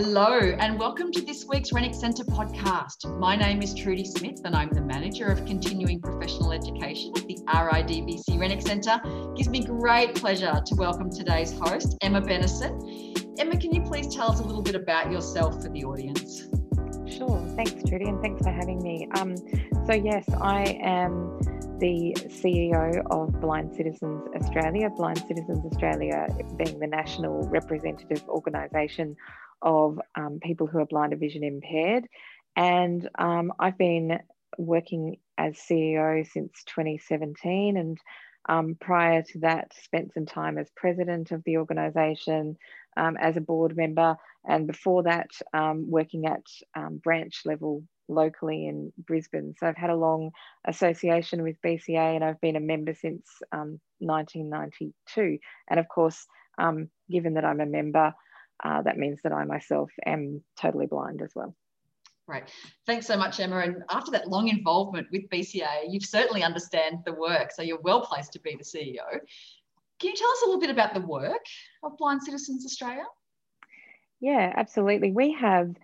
Hello, and welcome to this week's Renwick Centre podcast. My name is Trudy Smith, and I'm the Manager of Continuing Professional Education at the RIDBC Renwick Centre. It gives me great pleasure to welcome today's host, Emma Bennison. Emma, can you please tell us a little bit about yourself for the audience? Sure. Thanks, Trudy, and thanks for having me. Um, so, yes, I am the CEO of Blind Citizens Australia, Blind Citizens Australia being the national representative organisation of um, people who are blind or vision impaired. And um, I've been working as CEO since 2017 and um, prior to that spent some time as president of the organisation, um, as a board member, and before that um, working at um, branch level locally in Brisbane. So I've had a long association with BCA and I've been a member since 1992. And of course, given that I'm a member, uh, that means that I myself am totally blind as well. Great. Thanks so much, Emma. And after that long involvement with BCA, you certainly understand the work. So you're well placed to be the CEO. Can you tell us a little bit about the work of Blind Citizens Australia? Yeah, absolutely. We have,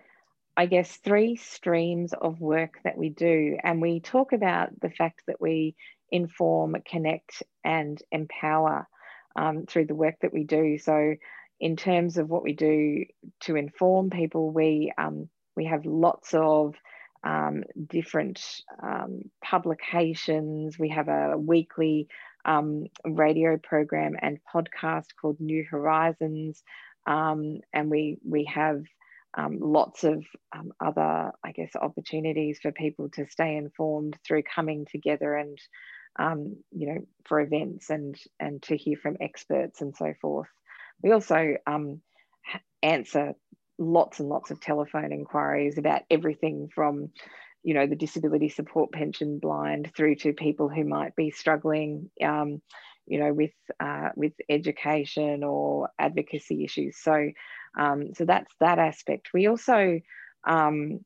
I guess, three streams of work that we do. And we talk about the fact that we inform, connect, and empower um, through the work that we do. So in terms of what we do to inform people, we um, we have lots of um, different um, publications. We have a weekly um, radio program and podcast called New Horizons, um, and we we have um, lots of other, I guess, opportunities for people to stay informed through coming together and you know for events and and to hear from experts and so forth. We also um, answer lots and lots of telephone inquiries about everything from you know the disability support pension blind through to people who might be struggling um, you know with uh, with education or advocacy issues. So um, so that's that aspect. We also um,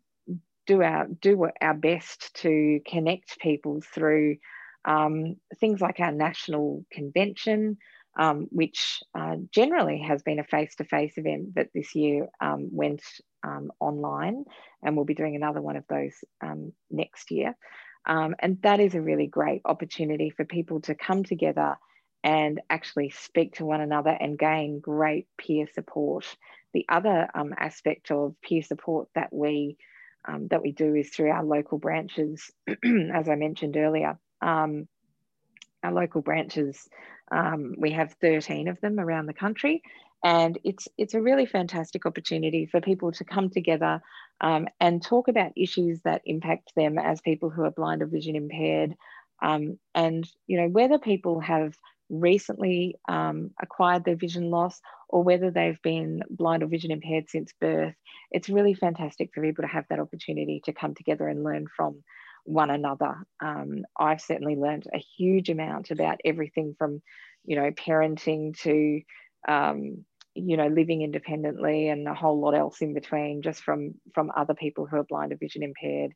do our do our best to connect people through um, things like our national convention um, which uh, generally has been a face-to-face event, but this year um, went um, online, and we'll be doing another one of those um, next year. Um, and that is a really great opportunity for people to come together and actually speak to one another and gain great peer support. The other um, aspect of peer support that we that we do is through our local branches, as I mentioned earlier. our local branches um, we have 13 of them around the country, and it's it's a really fantastic opportunity for people to come together um, and talk about issues that impact them as people who are blind or vision impaired, um, and you know whether people have recently um, acquired their vision loss or whether they've been blind or vision impaired since birth. It's really fantastic for people to have that opportunity to come together and learn from one another. Um, I've certainly learned a huge amount about everything from, you know, parenting to, um, you know, living independently and a whole lot else in between, just from from other people who are blind or vision impaired.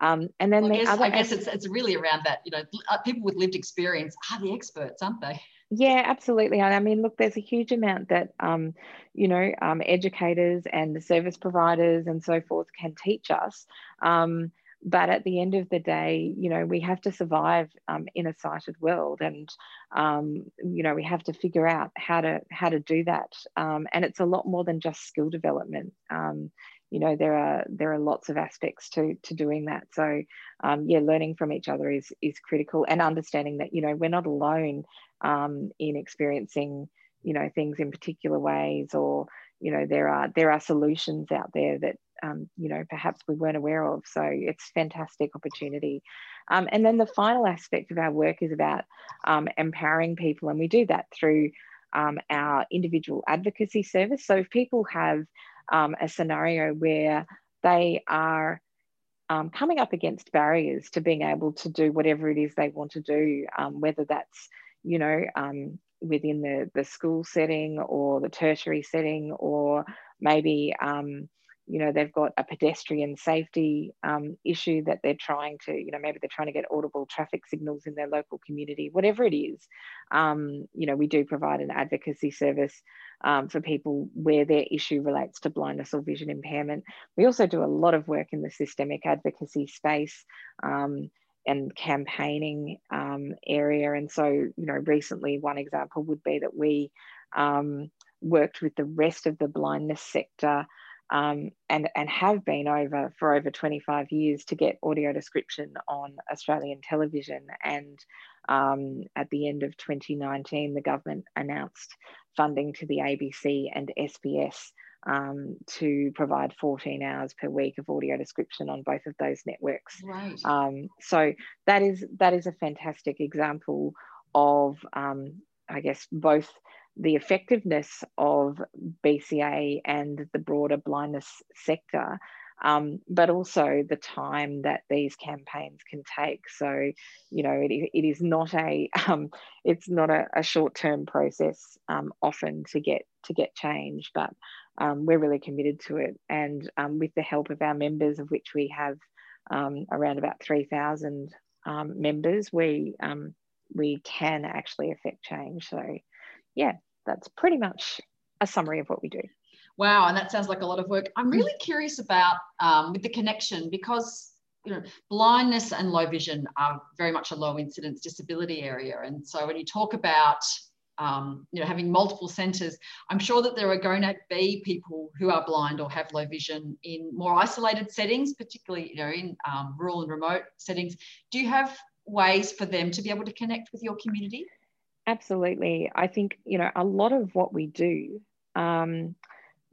Um, and then well, the I guess, other, I guess it's, it's really around that, you know, uh, people with lived experience are the experts, aren't they? Yeah, absolutely. I mean, look, there's a huge amount that, um, you know, um, educators and the service providers and so forth can teach us. Um, but at the end of the day you know we have to survive um, in a sighted world and um, you know we have to figure out how to how to do that. Um, and it's a lot more than just skill development. Um, you know there are there are lots of aspects to to doing that. So um, yeah learning from each other is is critical and understanding that you know we're not alone um, in experiencing you know things in particular ways or you know there are there are solutions out there that um, you know perhaps we weren't aware of. So it's fantastic opportunity. Um, and then the final aspect of our work is about um, empowering people and we do that through um, our individual advocacy service. So if people have um, a scenario where they are um, coming up against barriers to being able to do whatever it is they want to do whether that's you know within the, the school setting or the tertiary setting or maybe um, you know they've got a pedestrian safety um, issue that they're trying to you know maybe they're trying to get audible traffic signals in their local community whatever it is. Um, you know we do provide an advocacy service um, for people where their issue relates to blindness or vision impairment. We also do a lot of work in the systemic advocacy space um, and campaigning um, area. And so you know recently one example would be that we um, worked with the rest of the blindness sector um, and, and have been over for over 25 years to get audio description on Australian television. And um, at the end of 2019, the government announced funding to the ABC and SBS um, to provide 14 hours per week of audio description on both of those networks. Right. Um, so that is that is a fantastic example of, um, I guess, both the effectiveness of BCA and the broader blindness sector, um, but also the time that these campaigns can take. So, you know, it, it is not a um, it's not a, a short term process um, often to get to get change, but um, we're really committed to it. And um, with the help of our members, of which we have um, around about three thousand members, we we can actually affect change. So yeah, that's pretty much a summary of what we do. Wow, and that sounds like a lot of work. I'm really curious about um, with the connection because you know blindness and low vision are very much a low incidence disability area, and so when you talk about um, you know having multiple centres, I'm sure that there are going to be people who are blind or have low vision in more isolated settings, particularly you know in um, rural and remote settings. Do you have ways for them to be able to connect with your community? Absolutely. I think, you know, a lot of what we do um,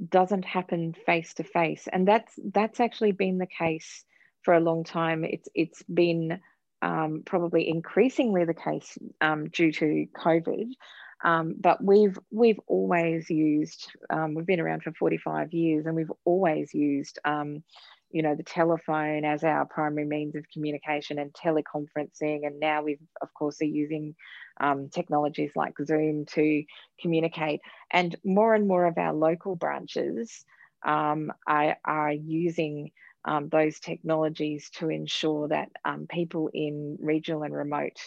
doesn't happen face to face. And that's that's actually been the case for a long time. It's it's been um, probably increasingly the case um, due to COVID. Um, but we've we've always used um, we've been around for 45 years and we've always used um, you know the telephone as our primary means of communication and teleconferencing and now we've of course are using um, technologies like zoom to communicate and more and more of our local branches um, are, are using um, those technologies to ensure that um, people in regional and remote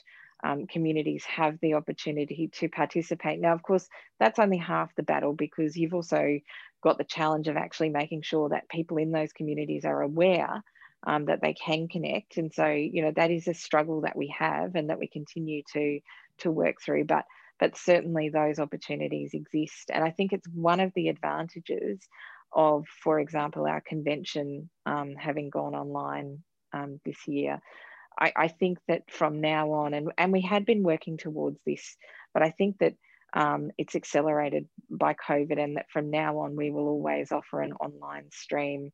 um, communities have the opportunity to participate. Now, of course, that's only half the battle because you've also got the challenge of actually making sure that people in those communities are aware um, that they can connect. And so, you know, that is a struggle that we have and that we continue to to work through. But but certainly those opportunities exist. And I think it's one of the advantages of, for example, our convention um, having gone online um, this year. I, I, think that from now on, and, and we had been working towards this, but I think that um, it's accelerated by COVID, and that from now on we will always offer an online stream.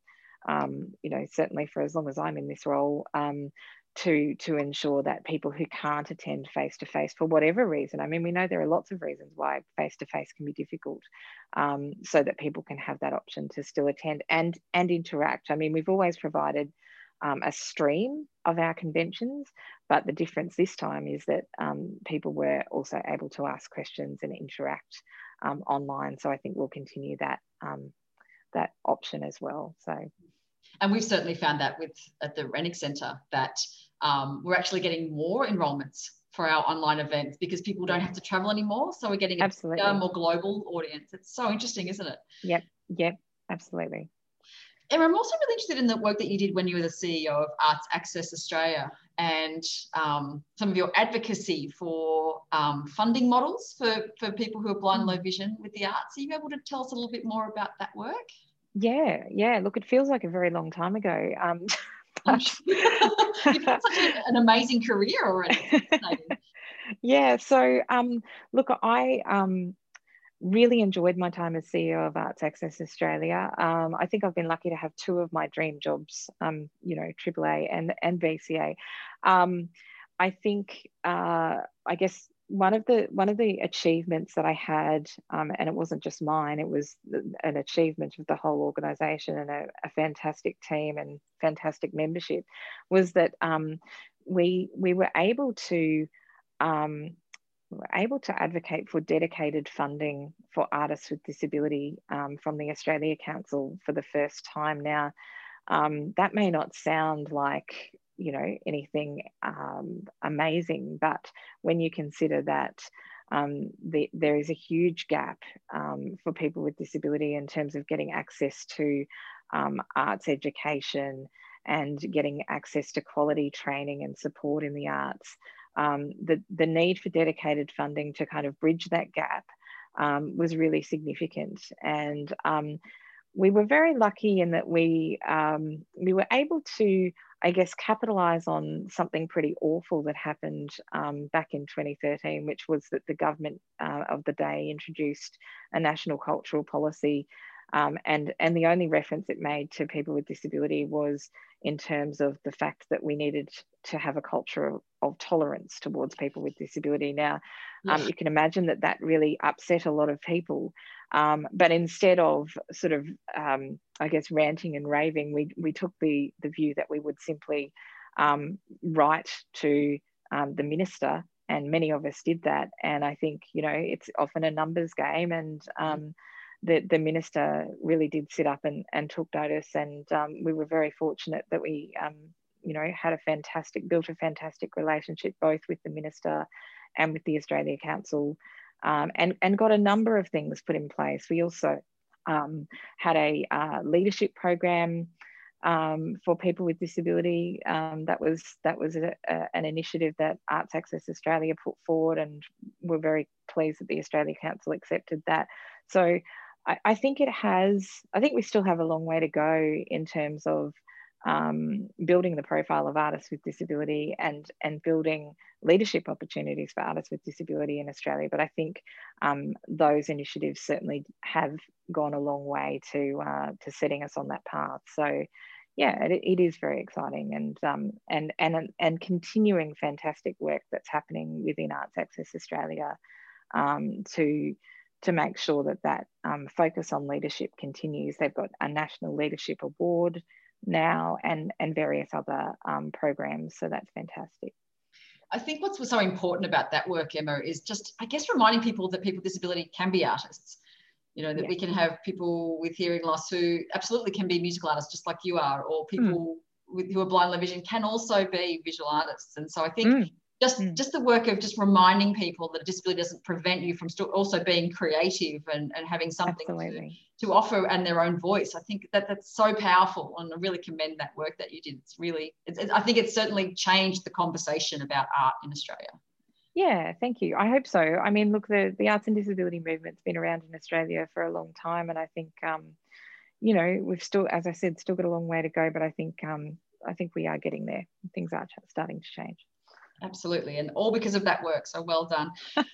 Um, you know, certainly for as long as I'm in this role, um, to to ensure that people who can't attend face to face for whatever reason. I mean, we know there are lots of reasons why face to face can be difficult, um, so that people can have that option to still attend and and interact. I mean, we've always provided um, a stream of our conventions, but the difference this time is that um, people were also able to ask questions and interact um, online. So I think we'll continue that um, that option as well. So, and we've certainly found that with at the Renwick Centre that um, we're actually getting more enrolments for our online events because people don't have to travel anymore. So we're getting a Absolutely. more global audience. It's so interesting, isn't it? Yep. Yep. Absolutely. Emma, I'm also really interested in the work that you did when you were the CEO of Arts Access Australia and um, some of your advocacy for um, funding models for, for people who are blind and low vision with the arts. Are you able to tell us a little bit more about that work? Yeah, yeah. Look, it feels like a very long time ago. Um, You've had such an amazing career already. yeah. So, um, look, I um, really enjoyed my time as CEO of Arts Access Australia. Um, I think I've been lucky to have two of my dream jobs, um, you know, AAA and, and BCA. Um, I think, uh, I guess one of the one of the achievements that I had, um, and it wasn't just mine, it was an achievement of the whole organisation and a, a, fantastic team and fantastic membership, was that um, we we were able to um, were able to advocate for dedicated funding for artists with disability um, from the Australia Council for the first time now. Um, that may not sound like you know anything um, amazing, but when you consider that um, the, there is a huge gap um, for people with disability in terms of getting access to um, arts education and getting access to quality training and support in the arts. Um, the, the need for dedicated funding to kind of bridge that gap um, was really significant. And um, we were very lucky in that we, we were able to I guess, capitalize on something pretty awful that happened um, back in 2013, which was that the government uh, of the day introduced a national cultural policy. Um, and, and the only reference it made to people with disability was in terms of the fact that we needed to have a culture of, of tolerance towards people with disability. Now, um, you can imagine that that really upset a lot of people. Um, but instead of sort of, um, I guess, ranting and raving, we, we took the, the view that we would simply um, write to um, the minister, and many of us did that. And I think, you know, it's often a numbers game, and um, the, the minister really did sit up and, and took notice. And um, we were very fortunate that we, you know, had a fantastic, built a fantastic relationship both with the minister and with the Australia Council um, and, and got a number of things put in place. We also um, had a uh, leadership program um, for people with disability. Um, that was that was a, a, an initiative that Arts Access Australia put forward, and we're very pleased that the Australia Council accepted that. So I, I think it has. I think we still have a long way to go in terms of um, building the profile of artists with disability and and building leadership opportunities for artists with disability in Australia. But I think um, those initiatives certainly have gone a long way to uh, to setting us on that path. So yeah, it, it is very exciting and um, and and and continuing fantastic work that's happening within Arts Access Australia um, to to make sure that that um, focus on leadership continues. They've got a national leadership award now and and various other um, programs. So that's fantastic. I think what's so important about that work, Emma, is just I guess reminding people that people with disability can be artists. You know that yeah. we can have people with hearing loss who absolutely can be musical artists, just like you are, or hmm. people mm. with, who are blind or vision can also be visual artists. And so I think mm just mm. just the work of just reminding people that a disability doesn't prevent you from still also being creative and, and having something to, to offer and their own voice. I think that that's so powerful and i really commend that work that you did. It's really it's, it's, i think it's certainly changed the conversation about art in australia. Yeah thank you. I hope so. I mean look the, the arts and disability movement's been around in australia for a long time and i think um, you know we've still as i said still got a long way to go but i think um, i think we are getting there. Things are starting to change absolutely and all because of that work so well done.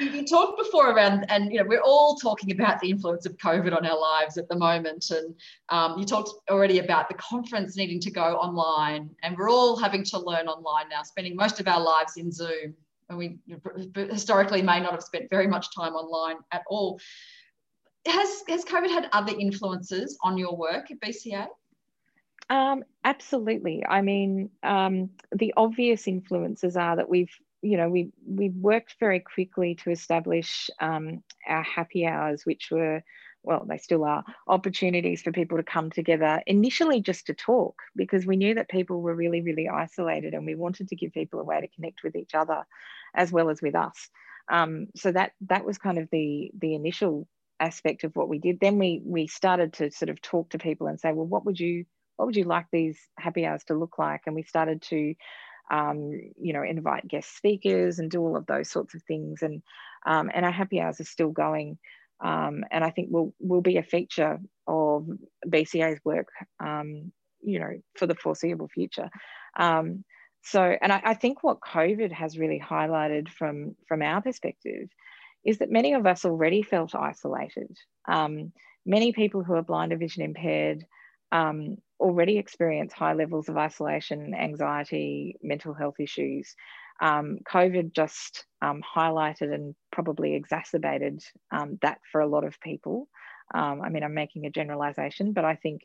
You talked before around and you know we're all talking about the influence of covid on our lives at the moment and um, you talked already about the conference needing to go online and we're all having to learn online now spending most of our lives in zoom and we historically may not have spent very much time online at all. Has has covid had other influences on your work at bca um, absolutely. I mean, um, the obvious influences are that we've, you know, we we worked very quickly to establish um, our happy hours, which were, well, they still are opportunities for people to come together. Initially, just to talk, because we knew that people were really, really isolated, and we wanted to give people a way to connect with each other, as well as with us. Um, so that that was kind of the the initial aspect of what we did. Then we we started to sort of talk to people and say, well, what would you what would you like these happy hours to look like? And we started to, um, you know, invite guest speakers and do all of those sorts of things. And um, and our happy hours are still going. Um, and I think will will be a feature of BCA's work, um, you know, for the foreseeable future. Um, so, and I, I think what COVID has really highlighted from from our perspective is that many of us already felt isolated. Um, many people who are blind or vision impaired um, already experience high levels of isolation, anxiety, mental health issues. Um, COVID just um, highlighted and probably exacerbated um, that for a lot of people. Um, I mean, I'm making a generalization, but I think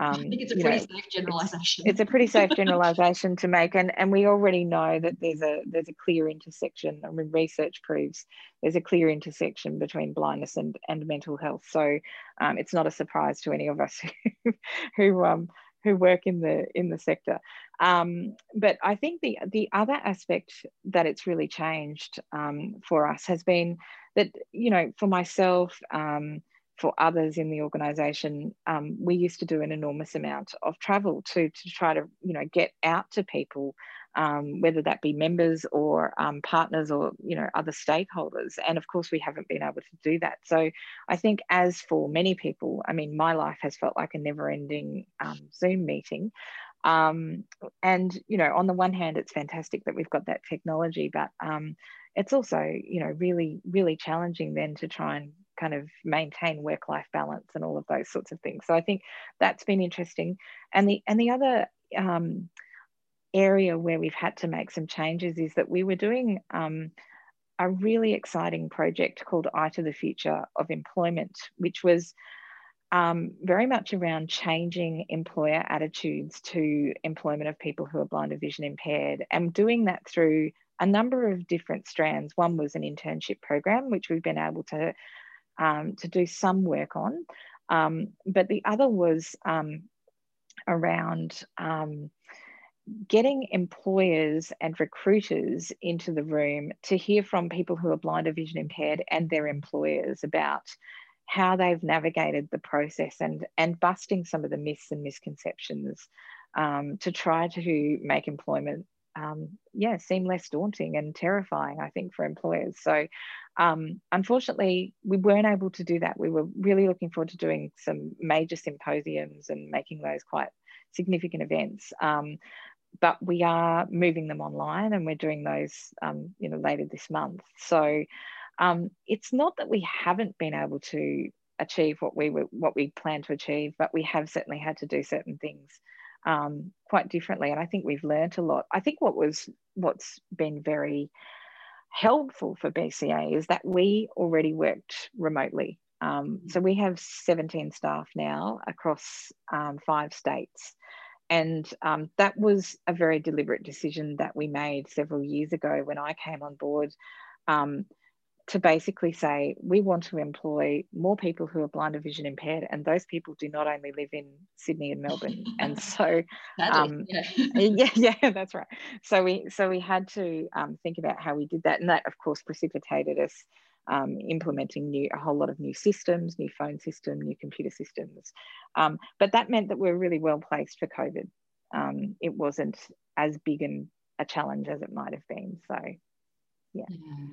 Um, I think it's a pretty know, safe generalization. It's, it's, a pretty safe generalization to make, and and we already know that there's a there's a clear intersection. I mean, research proves there's a clear intersection between blindness and and mental health. So um, it's not a surprise to any of us who, who um who work in the in the sector. Um, but I think the the other aspect that it's really changed um, for us has been that you know for myself. Um, for others in the organization, um, we used to do an enormous amount of travel to, to try to, you know, get out to people, um, whether that be members or um, partners or, you know, other stakeholders. And of course, we haven't been able to do that. So I think as for many people, I mean, my life has felt like a never ending um, Zoom meeting. Um, and, you know, on the one hand, it's fantastic that we've got that technology, but um, it's also, you know, really, really challenging then to try and kind of maintain work life balance and all of those sorts of things so i think that's been interesting and the and the other um, area where we've had to make some changes is that we were doing um, a really exciting project called eye to the future of employment which was um, very much around changing employer attitudes to employment of people who are blind or vision impaired and doing that through a number of different strands. One was an internship program, which we've been able to um, to do some work on. Um, but the other was um, around um, getting employers and recruiters into the room to hear from people who are blind or vision impaired and their employers about how they've navigated the process and, and busting some of the myths and misconceptions um, to try to make employment um, yeah, seem less daunting and terrifying, I think, for employers. So, um, unfortunately, we weren't able to do that. We were really looking forward to doing some major symposiums and making those quite significant events. Um, but we are moving them online, and we're doing those, um, you know, later this month. So, um, it's not that we haven't been able to achieve what we were what we planned to achieve, but we have certainly had to do certain things um, quite differently. And I think we've learned a lot. I think what was what's been very helpful for BCA is that we already worked remotely. Um, mm. so we have 17 staff now across um, five states. And um, that was a very deliberate decision that we made several years ago when I came on board. To basically say we want to employ more people who are blind or vision impaired and those people do not only live in sydney and melbourne and so um, yeah. yeah. yeah that's right so we so we had to um, think about how we did that and that of course precipitated us um, implementing new a whole lot of new systems new phone system new computer systems um, but that meant that we we're really well placed for covid um, it wasn't as big an, a challenge as it might have been so yeah. yeah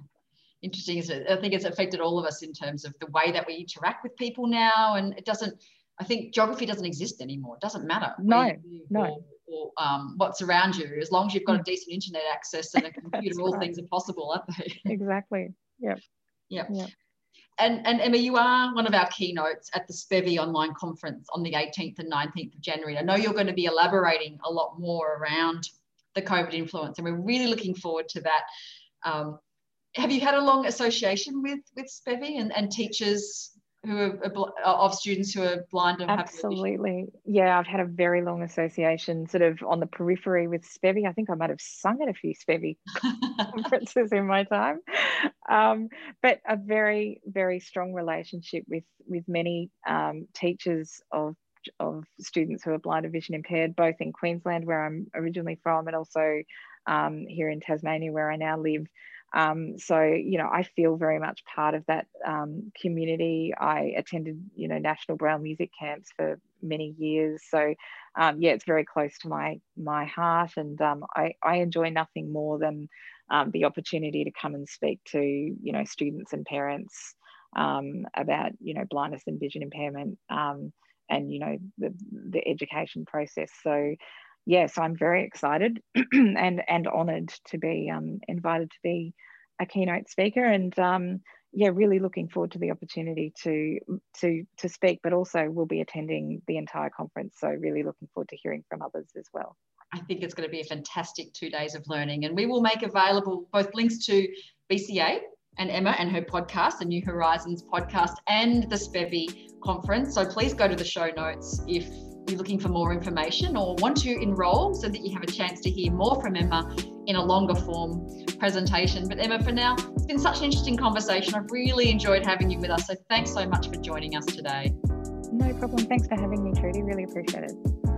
interesting is it? I think it's affected all of us in terms of the way that we interact with people now. And it doesn't, I think geography doesn't exist anymore. It doesn't matter. No, no. Or, or um, what's around you, as long as you've got a mm. decent internet access and a computer, all right. things are possible, aren't they? exactly. Yep. Yep. yep. And, and Emma, you are one of our keynotes at the SPEVI online conference on the 18th and 19th of January. I know you're going to be elaborating a lot more around the COVID influence, and we're really looking forward to that. Um, have you had a long association with with SPEVI and, and teachers who are of students who are blind and absolutely. Yeah i've had a very long association sort of on the periphery with SPEVI i think i might have sung at a few SPEVI conferences in my time. Um, but a very very strong relationship with with many um, teachers of of students who are blind or vision impaired both in queensland where i'm originally from and also um, here in tasmania where i now live um, so, you know, I feel very much part of that um, community. I attended, you know, National Braille Music Camps for many years. So, um, yeah, it's very close to my my heart, and um, I, I enjoy nothing more than um, the opportunity to come and speak to, you know, students and parents um, about, you know, blindness and vision impairment, and you know, the the education process. So, yes, I'm very excited and and honoured to be um, invited to be a keynote speaker, and um, yeah, really looking forward to the opportunity to to to speak. But also, we'll be attending the entire conference, so really looking forward to hearing from others as well. I think it's going to be a fantastic two days of learning, and we will make available both links to BCA and Emma and her podcast, the New Horizons podcast, and the SPEVI conference. So please go to the show notes if you're looking for more information or want to enroll so that you have a chance to hear more from Emma in a longer form presentation. But Emma, for now, it's been such an interesting conversation. I've really enjoyed having you with us. So thanks so much for joining us today. No problem. Thanks for having me, Trudy. Really appreciate it.